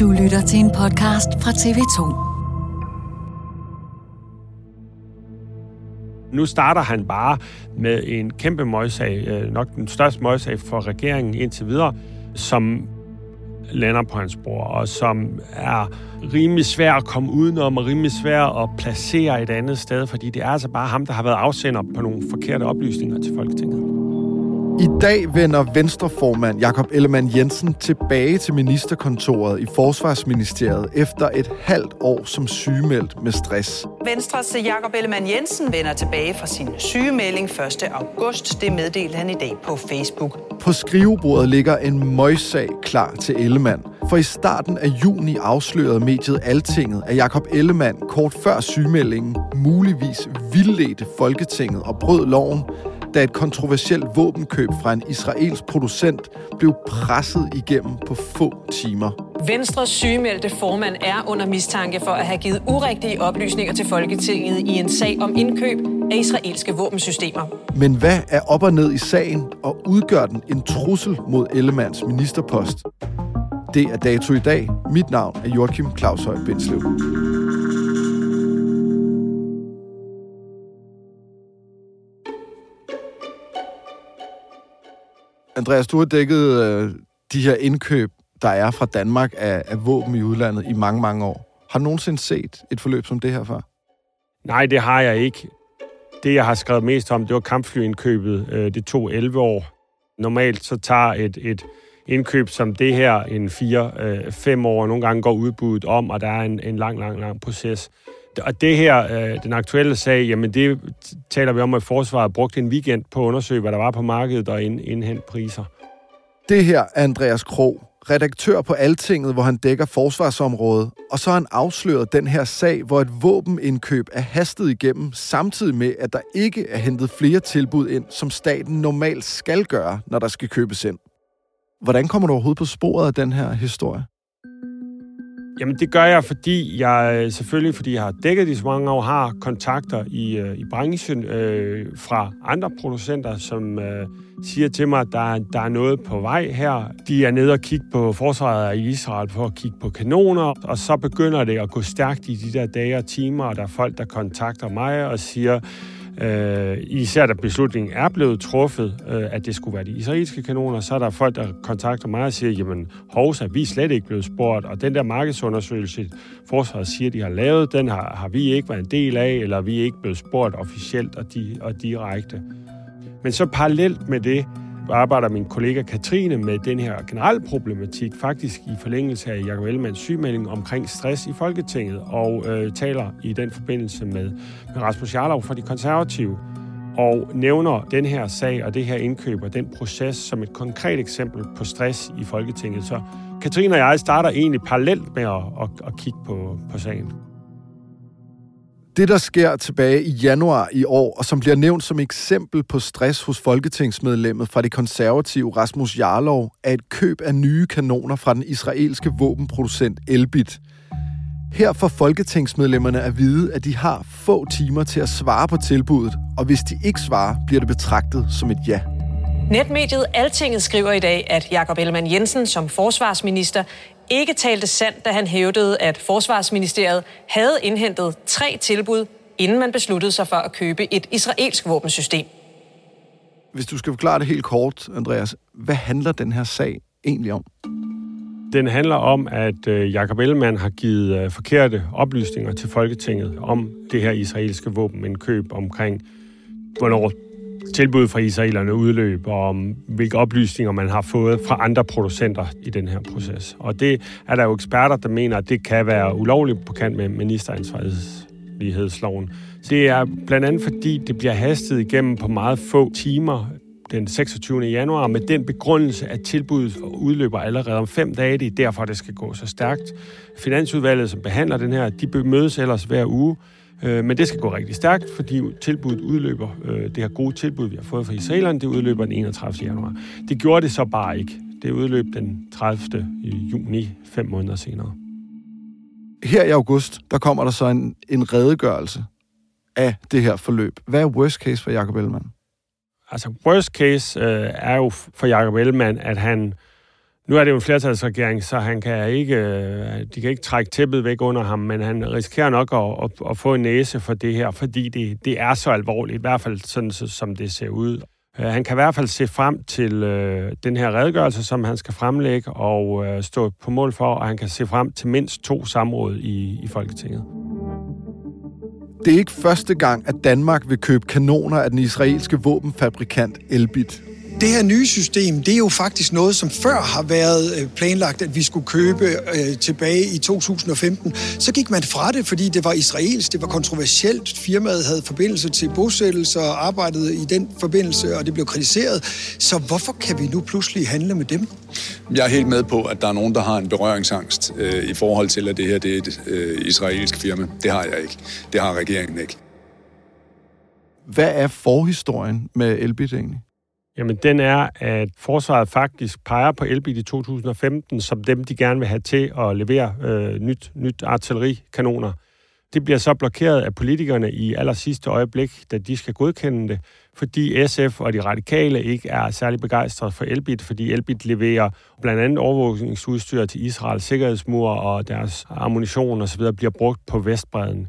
Du lytter til en podcast fra TV2. Nu starter han bare med en kæmpe møgssag, øh, nok den største møgssag for regeringen indtil videre, som lander på hans bord, og som er rimelig svær at komme udenom, og rimelig svær at placere et andet sted, fordi det er altså bare ham, der har været afsender på nogle forkerte oplysninger til Folketinget. I dag vender Venstreformand Jakob Ellemann Jensen tilbage til ministerkontoret i Forsvarsministeriet efter et halvt år som sygemeldt med stress. Venstres Jakob Ellemann Jensen vender tilbage fra sin sygemelding 1. august. Det meddelte han i dag på Facebook. På skrivebordet ligger en møgssag klar til Ellemann. For i starten af juni afslørede mediet Altinget, at Jakob Ellemann kort før sygemeldingen muligvis vildledte Folketinget og brød loven, da et kontroversielt våbenkøb fra en israelsk producent blev presset igennem på få timer. Venstres sygemeldte formand er under mistanke for at have givet urigtige oplysninger til Folketinget i en sag om indkøb af israelske våbensystemer. Men hvad er op og ned i sagen, og udgør den en trussel mod Ellemanns ministerpost? Det er dato i dag. Mit navn er Joachim Claus Høj Bindslev. Andreas, du har dækket øh, de her indkøb, der er fra Danmark af, af våben i udlandet i mange, mange år. Har du nogensinde set et forløb som det her før? Nej, det har jeg ikke. Det, jeg har skrevet mest om, det var kampflyindkøbet. Øh, Det tog 11 år. Normalt så tager et, et indkøb som det her en 4-5 øh, år. Nogle gange går udbuddet om, og der er en, en lang, lang, lang proces. Og det her, øh, den aktuelle sag, jamen det taler vi om, at forsvaret brugte en weekend på at undersøge, hvad der var på markedet og ind, indhente priser. Det her er Andreas Krog, redaktør på Altinget, hvor han dækker forsvarsområdet, og så har han afsløret den her sag, hvor et våbenindkøb er hastet igennem, samtidig med, at der ikke er hentet flere tilbud ind, som staten normalt skal gøre, når der skal købes ind. Hvordan kommer du overhovedet på sporet af den her historie? Jamen det gør jeg, fordi jeg selvfølgelig, fordi jeg har dækket det så mange år, har kontakter i, øh, i branchen øh, fra andre producenter, som øh, siger til mig, at der, der er noget på vej her. De er nede og kigge på forsvaret af Israel for at kigge på kanoner, og så begynder det at gå stærkt i de der dage og timer, og der er folk, der kontakter mig og siger, Øh, især da beslutningen er blevet truffet, øh, at det skulle være de israelske kanoner, så er der folk, der kontakter mig og siger, jamen Hovsa, vi er slet ikke blevet spurgt, og den der markedsundersøgelse, forsvaret siger, de har lavet, den har, har vi ikke været en del af, eller vi er ikke blevet spurgt officielt og, di, og direkte. Men så parallelt med det, arbejder min kollega Katrine med den her generelle problematik, faktisk i forlængelse af Jacob Ellemanns sygemelding omkring stress i Folketinget, og øh, taler i den forbindelse med, med Rasmus Jarlov fra De Konservative, og nævner den her sag og det her indkøb og den proces som et konkret eksempel på stress i Folketinget. Så Katrine og jeg starter egentlig parallelt med at, at, at kigge på, på sagen. Det, der sker tilbage i januar i år, og som bliver nævnt som eksempel på stress hos folketingsmedlemmet fra det konservative Rasmus Jarlov, er et køb af nye kanoner fra den israelske våbenproducent Elbit. Her får folketingsmedlemmerne at vide, at de har få timer til at svare på tilbuddet, og hvis de ikke svarer, bliver det betragtet som et ja. Netmediet Altinget skriver i dag, at Jakob Ellemann Jensen som forsvarsminister ikke talte sandt, da han hævdede, at Forsvarsministeriet havde indhentet tre tilbud, inden man besluttede sig for at købe et israelsk våbensystem. Hvis du skal forklare det helt kort, Andreas, hvad handler den her sag egentlig om? Den handler om, at øh, Jakob Ellemann har givet øh, forkerte oplysninger til Folketinget om det her israelske våbenindkøb omkring, hvornår tilbud fra israelerne udløb, og om hvilke oplysninger man har fået fra andre producenter i den her proces. Og det er der jo eksperter, der mener, at det kan være ulovligt på kant med ministeransvarlighedsloven. Det er blandt andet fordi, det bliver hastet igennem på meget få timer den 26. januar med den begrundelse, at tilbuddet udløber allerede om fem dage. Det er derfor, det skal gå så stærkt. Finansudvalget, som behandler den her, de mødes ellers hver uge. Øh, men det skal gå rigtig stærkt, fordi tilbuddet udløber, øh, det her gode tilbud, vi har fået fra israelerne, det udløber den 31. januar. Det gjorde det så bare ikke. Det udløb den 30. juni, fem måneder senere. Her i august, der kommer der så en, en redegørelse af det her forløb. Hvad er worst case for Jacob Ellemann? Altså, worst case øh, er jo for Jacob Ellemann, at han nu er det jo en flertalsregering, så han kan ikke, øh, de kan ikke trække tæppet væk under ham, men han risikerer nok at, at, at få en næse for det her, fordi det, det er så alvorligt, i hvert fald sådan, som det ser ud. Øh, han kan i hvert fald se frem til øh, den her redegørelse, som han skal fremlægge og øh, stå på mål for, og han kan se frem til mindst to samråd i, i Folketinget. Det er ikke første gang, at Danmark vil købe kanoner af den israelske våbenfabrikant Elbit. Det her nye system, det er jo faktisk noget, som før har været øh, planlagt, at vi skulle købe øh, tilbage i 2015. Så gik man fra det, fordi det var israelsk, det var kontroversielt. Firmaet havde forbindelse til bosættelser og arbejdede i den forbindelse, og det blev kritiseret. Så hvorfor kan vi nu pludselig handle med dem? Jeg er helt med på, at der er nogen, der har en berøringsangst øh, i forhold til, at det her det er et øh, israelsk firma. Det har jeg ikke. Det har regeringen ikke. Hvad er forhistorien med Elbit egentlig? Jamen, den er, at forsvaret faktisk peger på Elbit i 2015 som dem, de gerne vil have til at levere øh, nyt, nyt artillerikanoner. Det bliver så blokeret af politikerne i aller sidste øjeblik, da de skal godkende det, fordi SF og de radikale ikke er særlig begejstrede for Elbit, fordi Elbit leverer blandt andet overvågningsudstyr til Israels sikkerhedsmur, og deres ammunition osv. bliver brugt på Vestbreden.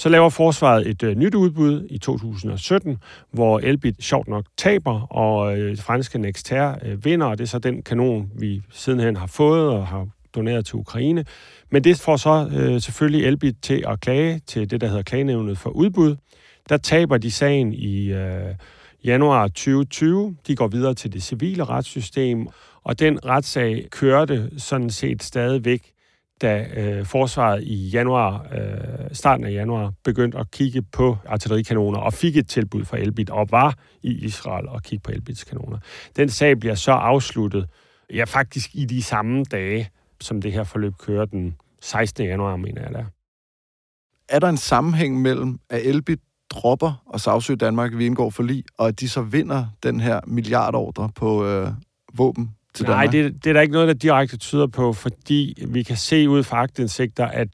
Så laver forsvaret et øh, nyt udbud i 2017, hvor Elbit sjovt nok taber, og øh, franske Nexter øh, vinder, og det er så den kanon, vi sidenhen har fået og har doneret til Ukraine. Men det får så øh, selvfølgelig Elbit til at klage til det, der hedder klagenævnet for udbud. Der taber de sagen i øh, januar 2020. De går videre til det civile retssystem, og den retssag kørte sådan set stadigvæk da øh, forsvaret i januar, øh, starten af januar, begyndte at kigge på artillerikanoner og fik et tilbud fra Elbit og var i Israel og kigge på Elbits kanoner. Den sag bliver så afsluttet, ja faktisk i de samme dage, som det her forløb kører den 16. januar, mener jeg der. Er der en sammenhæng mellem, at Elbit dropper og sagsøger Danmark, vi indgår for lige, og at de så vinder den her milliardordre på øh, våben til Nej, det, det er der ikke noget, der direkte tyder på, fordi vi kan se ud fra agtindsigter, at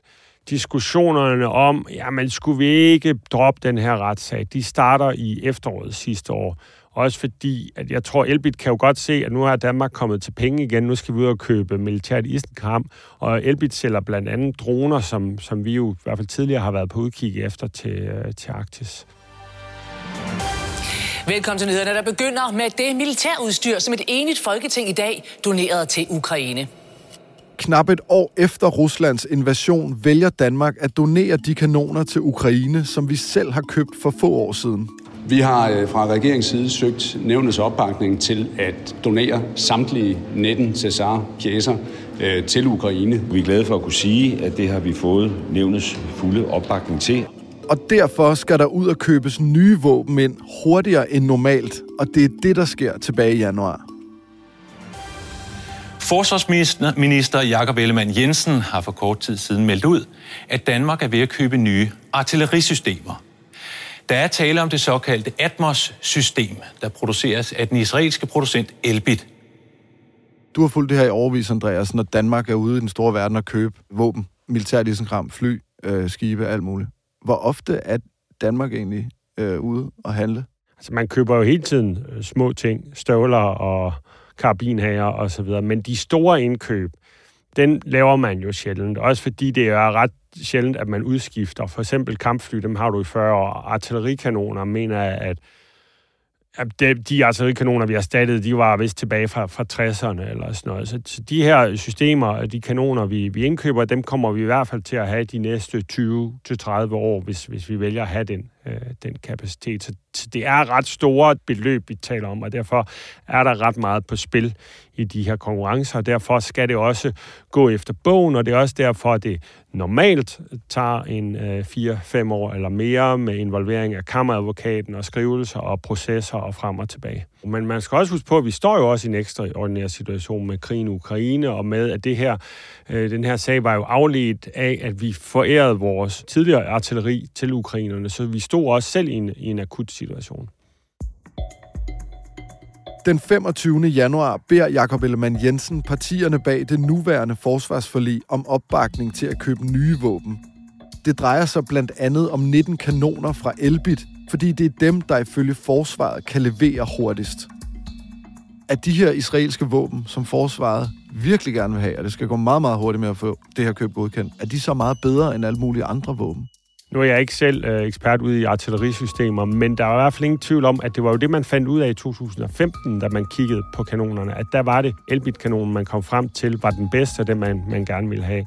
diskussionerne om, jamen skulle vi ikke droppe den her retssag, de starter i efteråret sidste år. Også fordi, at jeg tror, Elbit kan jo godt se, at nu er Danmark kommet til penge igen. Nu skal vi ud og købe militært isenkram. Og Elbit sælger blandt andet droner, som, som vi jo i hvert fald tidligere har været på udkig efter til, øh, til Arktis. Velkommen til nyhederne, der begynder med det militærudstyr, som et enigt folketing i dag donerede til Ukraine. Knap et år efter Ruslands invasion vælger Danmark at donere de kanoner til Ukraine, som vi selv har købt for få år siden. Vi har øh, fra regeringens side søgt nævnets opbakning til at donere samtlige 19 Cesar-pjæser øh, til Ukraine. Vi er glade for at kunne sige, at det har vi fået nævnets fulde opbakning til og derfor skal der ud og købes nye våben ind hurtigere end normalt, og det er det, der sker tilbage i januar. Forsvarsminister Jakob Ellemann Jensen har for kort tid siden meldt ud, at Danmark er ved at købe nye artillerisystemer. Der er tale om det såkaldte Atmos-system, der produceres af den israelske producent Elbit. Du har fulgt det her i overvis, Andreas, når Danmark er ude i den store verden og købe våben, militært isenkram, fly, øh, skibe, alt muligt. Hvor ofte er Danmark egentlig øh, ude og handle? Altså, man køber jo hele tiden øh, små ting, støvler og karabinhager og så videre, men de store indkøb, den laver man jo sjældent. Også fordi det er ret sjældent, at man udskifter. For eksempel kampfly, dem har du i 40 år. Artillerikanoner mener jeg, at de, altså de artillerikanoner, vi har erstattet, de var vist tilbage fra, fra 60'erne eller sådan noget. Så, så de her systemer, de kanoner, vi, vi indkøber, dem kommer vi i hvert fald til at have de næste 20-30 år, hvis, hvis vi vælger at have den, øh, den kapacitet. Så, det er ret store beløb, vi taler om, og derfor er der ret meget på spil i de her konkurrencer, og derfor skal det også gå efter bogen, og det er også derfor, at det normalt tager en øh, 4-5 år eller mere med involvering af kammeradvokaten og skrivelser og processer og frem og tilbage. Men man skal også huske på, at vi står jo også i en ekstraordinær situation med krigen i Ukraine, og med at det her, øh, den her sag var jo afledt af, at vi forærede vores tidligere artilleri til ukrainerne, så vi stod også selv i en, i en akut situation. Den 25. januar beder Jakob Ellemann Jensen partierne bag det nuværende forsvarsforlig om opbakning til at købe nye våben. Det drejer sig blandt andet om 19 kanoner fra Elbit, fordi det er dem, der ifølge forsvaret kan levere hurtigst. At de her israelske våben, som forsvaret virkelig gerne vil have, og det skal gå meget, meget hurtigt med at få det her køb godkendt, er de så meget bedre end alle mulige andre våben? Nu er jeg ikke selv øh, ekspert ude i artillerisystemer, men der er i hvert fald ingen tvivl om, at det var jo det, man fandt ud af i 2015, da man kiggede på kanonerne, at der var det Elbit-kanonen, man kom frem til, var den bedste af det, man, man gerne ville have.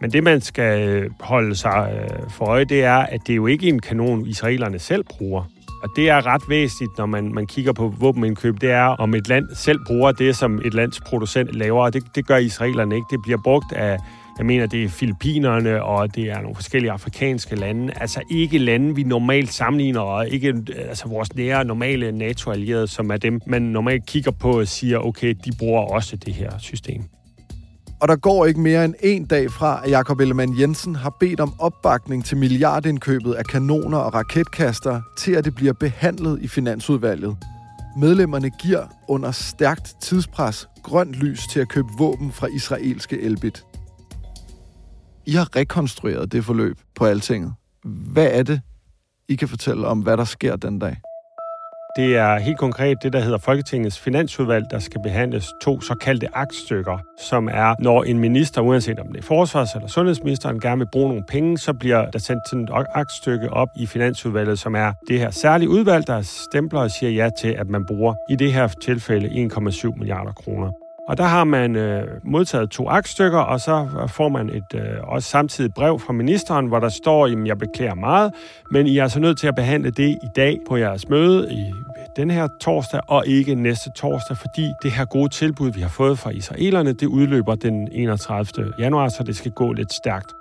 Men det, man skal øh, holde sig øh, for øje, det er, at det er jo ikke en kanon, israelerne selv bruger. Og det er ret væsentligt, når man, man kigger på våbenindkøb, det er, om et land selv bruger det, som et lands producent laver, og det, det gør israelerne ikke. Det bliver brugt af jeg mener, det er Filippinerne, og det er nogle forskellige afrikanske lande. Altså ikke lande, vi normalt sammenligner, og ikke øh, altså vores nære, normale NATO-allierede, som er dem, man normalt kigger på og siger, okay, de bruger også det her system. Og der går ikke mere end en dag fra, at Jakob Ellemann Jensen har bedt om opbakning til milliardindkøbet af kanoner og raketkaster, til at det bliver behandlet i Finansudvalget. Medlemmerne giver under stærkt tidspres grønt lys til at købe våben fra israelske Elbit. I har rekonstrueret det forløb på Altinget. Hvad er det, I kan fortælle om, hvad der sker den dag? Det er helt konkret det, der hedder Folketingets finansudvalg, der skal behandles to såkaldte aktstykker, som er, når en minister, uanset om det er forsvars- eller sundhedsministeren, gerne vil bruge nogle penge, så bliver der sendt sådan et aktstykke op i finansudvalget, som er det her særlige udvalg, der stempler og siger ja til, at man bruger i det her tilfælde 1,7 milliarder kroner. Og der har man øh, modtaget to aktstykker, og så øh, får man et øh, også samtidig brev fra ministeren, hvor der står, at jeg beklager meget, men I er altså nødt til at behandle det i dag på jeres møde i den her torsdag, og ikke næste torsdag, fordi det her gode tilbud, vi har fået fra israelerne, det udløber den 31. januar, så det skal gå lidt stærkt.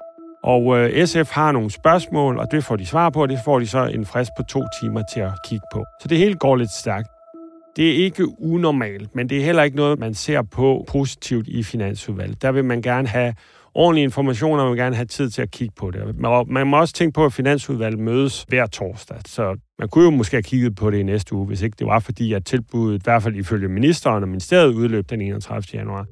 Og øh, SF har nogle spørgsmål, og det får de svar på, og det får de så en frist på to timer til at kigge på. Så det hele går lidt stærkt. Det er ikke unormalt, men det er heller ikke noget, man ser på positivt i finansudvalget. Der vil man gerne have ordentlig information, og man vil gerne have tid til at kigge på det. Man må også tænke på, at finansudvalget mødes hver torsdag, så man kunne jo måske have kigget på det i næste uge, hvis ikke det var fordi, at tilbuddet, i hvert fald ifølge ministeren og ministeriet, udløb den 31. januar.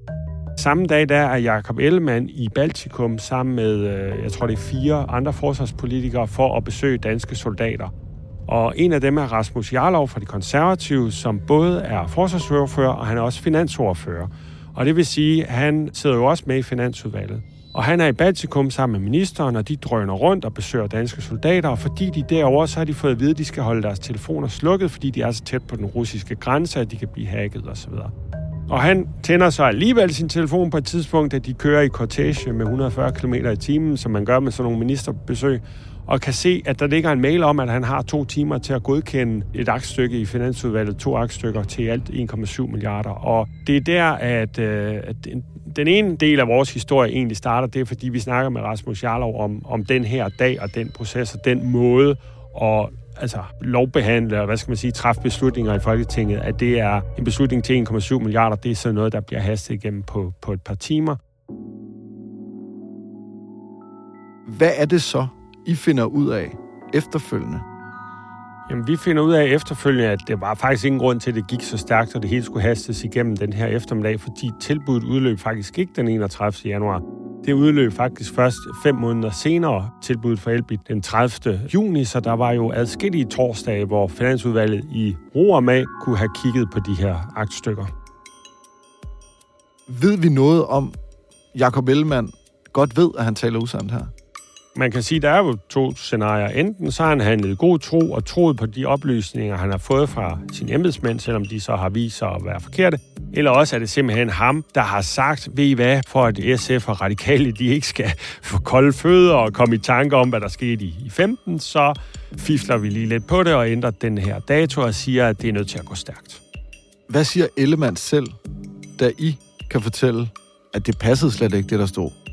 Samme dag der er Jakob Ellemann i Baltikum sammen med, øh, jeg tror det er fire andre forsvarspolitikere, for at besøge danske soldater. Og en af dem er Rasmus Jarlov fra De Konservative, som både er forsvarsordfører og han er også finansordfører. Og det vil sige, at han sidder jo også med i Finansudvalget. Og han er i Baltikum sammen med ministeren, og de drøner rundt og besøger danske soldater, og fordi de derovre, så har de fået at vide, at de skal holde deres telefoner slukket, fordi de er så tæt på den russiske grænse, at de kan blive hacket osv. Og han tænder sig alligevel sin telefon på et tidspunkt, at de kører i cortege med 140 km i timen, som man gør med sådan nogle ministerbesøg, og kan se, at der ligger en mail om, at han har to timer til at godkende et aktstykke i Finansudvalget, to aktstykker til alt 1,7 milliarder. Og det er der, at, øh, at den ene del af vores historie egentlig starter, det er fordi, vi snakker med Rasmus Jarlov om, om den her dag og den proces og den måde at altså, lovbehandle og, hvad skal man sige, træffe beslutninger i Folketinget, at det er en beslutning til 1,7 milliarder, det er sådan noget, der bliver hastet igennem på, på et par timer. Hvad er det så, I finder ud af efterfølgende? Jamen, vi finder ud af efterfølgende, at det var faktisk ingen grund til, at det gik så stærkt, og det hele skulle hastes igennem den her eftermiddag, fordi tilbuddet udløb faktisk ikke den 31. januar. Det udløb faktisk først fem måneder senere, tilbuddet for Elbit den 30. juni, så der var jo adskillige torsdage, hvor Finansudvalget i ro og mag kunne have kigget på de her aktstykker. Ved vi noget om, Jakob Ellemann godt ved, at han taler usandt her? Man kan sige, der er jo to scenarier. Enten så har han handlet god tro og troet på de oplysninger, han har fået fra sine embedsmænd, selvom de så har vist sig at være forkerte. Eller også er det simpelthen ham, der har sagt, ved I hvad, for at SF og radikale, de ikke skal få kolde fødder og komme i tanke om, hvad der skete i 15, så fifler vi lige lidt på det og ændrer den her dato og siger, at det er nødt til at gå stærkt. Hvad siger Ellemann selv, da I kan fortælle, at det passede slet ikke, det der stod?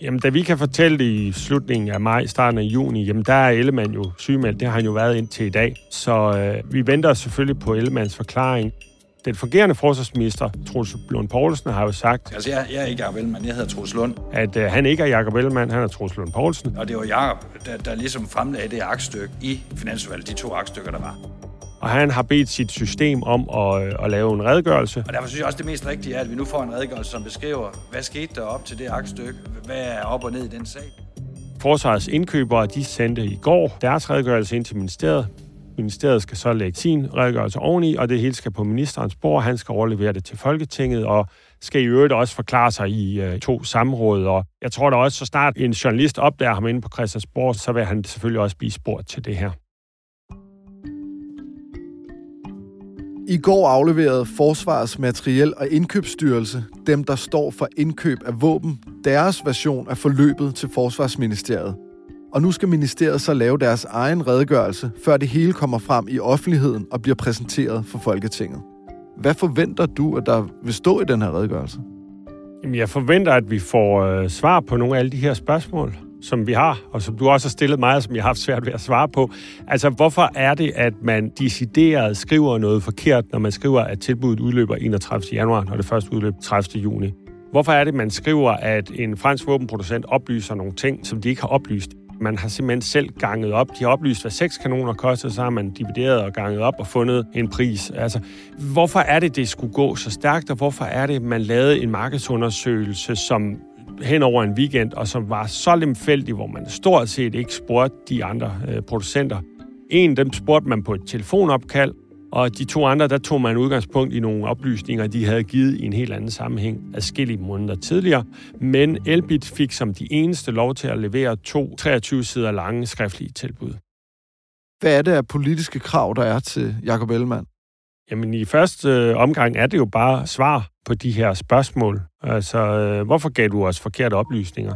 Jamen, da vi kan fortælle det i slutningen af maj, starten af juni, jamen der er Ellemann jo sygemeldt. Det har han jo været indtil i dag. Så øh, vi venter selvfølgelig på Ellemanns forklaring. Den fungerende forsvarsminister, Troels Lund Poulsen, har jo sagt... Altså, jeg, jeg er ikke Jacob Ellemann, jeg hedder Troels Lund. At øh, han ikke er Jacob Ellemann, han er Troels Lund Poulsen. Og det var Jacob, der, der ligesom fremlagde det aktstykke i Finansudvalget, de to aktstykker, der var. Og han har bedt sit system om at, øh, at lave en redegørelse. Og derfor synes jeg også, det mest rigtige er, at vi nu får en redegørelse, som beskriver, hvad skete der op til det aktstykke? Hvad er op og ned i den sag? Forsvarets indkøbere, de sendte i går deres redegørelse ind til ministeriet. Ministeriet skal så lægge sin redegørelse oveni, og det hele skal på ministerens bord. Han skal overlevere det til Folketinget, og skal i øvrigt også forklare sig i øh, to samråd. Og jeg tror da også, så snart en journalist opdager ham inde på Christiansborg, så vil han selvfølgelig også blive spurgt til det her. I går afleverede Forsvarets Materiel- og Indkøbsstyrelse, dem der står for indkøb af våben, deres version af forløbet til Forsvarsministeriet. Og nu skal ministeriet så lave deres egen redegørelse, før det hele kommer frem i offentligheden og bliver præsenteret for Folketinget. Hvad forventer du, at der vil stå i den her redegørelse? Jamen, jeg forventer, at vi får øh, svar på nogle af alle de her spørgsmål som vi har, og som du også har stillet mig, og som jeg har haft svært ved at svare på. Altså, hvorfor er det, at man decideret skriver noget forkert, når man skriver, at tilbuddet udløber 31. januar, når det først udløb 30. juni? Hvorfor er det, man skriver, at en fransk våbenproducent oplyser nogle ting, som de ikke har oplyst? Man har simpelthen selv ganget op. De har oplyst, hvad seks kanoner koster, så har man divideret og ganget op og fundet en pris. Altså, hvorfor er det, det skulle gå så stærkt, og hvorfor er det, man lavede en markedsundersøgelse, som hen over en weekend, og som var så lemfældig, hvor man stort set ikke spurgte de andre øh, producenter. En dem spurgte man på et telefonopkald, og de to andre, der tog man udgangspunkt i nogle oplysninger, de havde givet i en helt anden sammenhæng adskillige måneder tidligere. Men Elbit fik som de eneste lov til at levere to 23 sider lange skriftlige tilbud. Hvad er det af politiske krav, der er til Jacob Ellemann? Jamen i første øh, omgang er det jo bare svar på de her spørgsmål. Altså, øh, hvorfor gav du os forkerte oplysninger?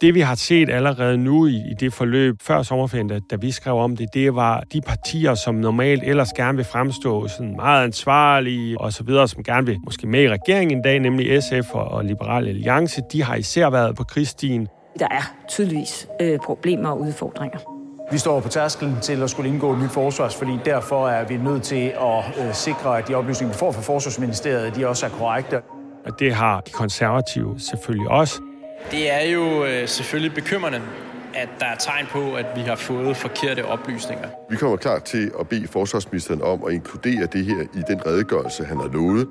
Det vi har set allerede nu i, i det forløb før sommerferien, da, da vi skrev om det, det var de partier, som normalt ellers gerne vil fremstå sådan meget ansvarlige og så videre, som gerne vil måske med i regeringen en dag, nemlig SF og, og Liberal Alliance, de har især været på krigsstien. Der er tydeligvis øh, problemer og udfordringer. Vi står på tærskelen til at skulle indgå et nyt forsvarsforlig. Derfor er vi nødt til at øh, sikre, at de oplysninger, vi får fra Forsvarsministeriet, de også er korrekte. Og det har de konservative selvfølgelig også. Det er jo øh, selvfølgelig bekymrende, at der er tegn på, at vi har fået forkerte oplysninger. Vi kommer klar til at bede forsvarsministeren om at inkludere det her i den redegørelse, han har lovet.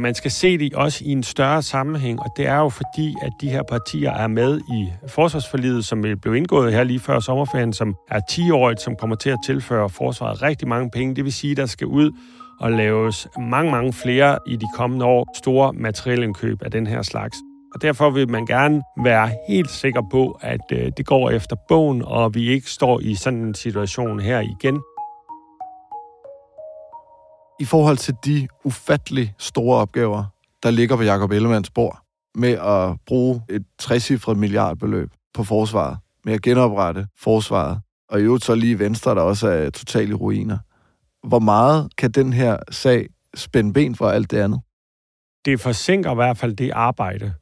Man skal se det også i en større sammenhæng, og det er jo fordi, at de her partier er med i forsvarsforlidet, som blev indgået her lige før sommerferien, som er 10-årigt, som kommer til at tilføre forsvaret rigtig mange penge. Det vil sige, at der skal ud og laves mange, mange flere i de kommende år store materielindkøb af den her slags. Og derfor vil man gerne være helt sikker på, at øh, det går efter bogen, og vi ikke står i sådan en situation her igen. I forhold til de ufattelig store opgaver, der ligger på Jacob Ellemanns bord, med at bruge et 60 milliardbeløb på forsvaret, med at genoprette forsvaret, og i øvrigt så lige Venstre, der også er totalt i ruiner. Hvor meget kan den her sag spænde ben for alt det andet? Det forsinker i hvert fald det arbejde,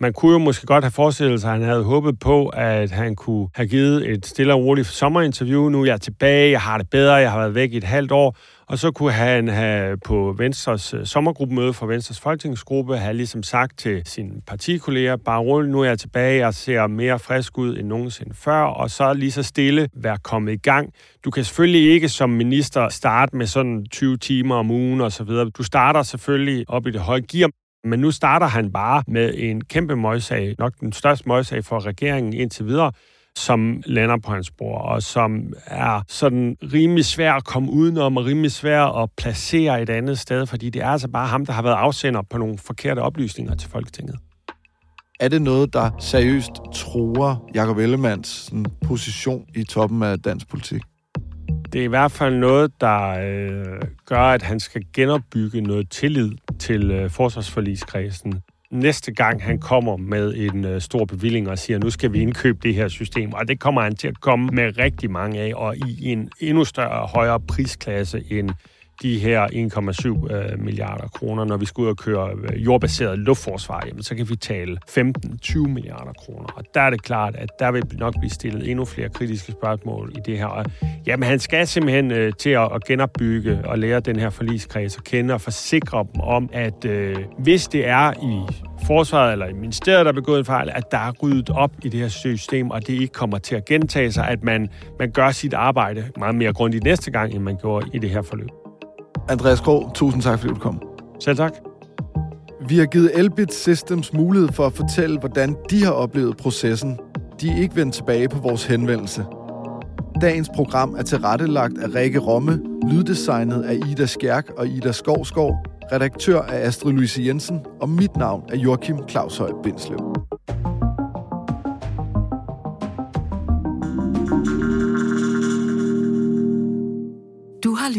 Man kunne jo måske godt have forestillet sig, at han havde håbet på, at han kunne have givet et stille og roligt sommerinterview. Nu er jeg tilbage, jeg har det bedre, jeg har været væk i et halvt år. Og så kunne han have på Venstres øh, sommergruppemøde for Venstres folketingsgruppe have ligesom sagt til sine partikolleger, bare rull, nu er jeg tilbage, jeg ser mere frisk ud end nogensinde før, og så lige så stille være kommet i gang. Du kan selvfølgelig ikke som minister starte med sådan 20 timer om ugen og så videre. Du starter selvfølgelig op i det høje gear, men nu starter han bare med en kæmpe møgssag, nok den største møgssag for regeringen indtil videre, som lander på hans bord, og som er sådan rimelig svær at komme udenom, og rimelig svær at placere et andet sted, fordi det er altså bare ham, der har været afsender på nogle forkerte oplysninger til Folketinget. Er det noget, der seriøst tror Jacob Ellemanns sådan, position i toppen af dansk politik? Det er i hvert fald noget, der øh, gør, at han skal genopbygge noget tillid til øh, forsvarsforligskredsen næste gang han kommer med en øh, stor bevilling og siger, nu skal vi indkøbe det her system. Og det kommer han til at komme med rigtig mange af, og i en endnu større, højere prisklasse end de her 1,7 øh, milliarder kroner. Når vi skal ud og køre øh, jordbaseret luftforsvar, jamen, så kan vi tale 15-20 milliarder kroner. Og der er det klart, at der vil nok blive stillet endnu flere kritiske spørgsmål i det her. Og, jamen, han skal simpelthen øh, til at, at genopbygge og lære den her forligskreds at kende og forsikre dem om, at øh, hvis det er i forsvaret eller i ministeriet, der er begået en fejl, at der er ryddet op i det her system, og det ikke kommer til at gentage sig, at man, man gør sit arbejde meget mere grundigt næste gang, end man gjorde i det her forløb. Andreas Grå, tusind tak, fordi du kom. Selv tak. Vi har givet Elbit Systems mulighed for at fortælle, hvordan de har oplevet processen. De er ikke vendt tilbage på vores henvendelse. Dagens program er tilrettelagt af Rikke Romme, lyddesignet af Ida Skærk og Ida Skovskov, redaktør af Astrid Louise Jensen, og mit navn er Joachim Claushøj Bindslev.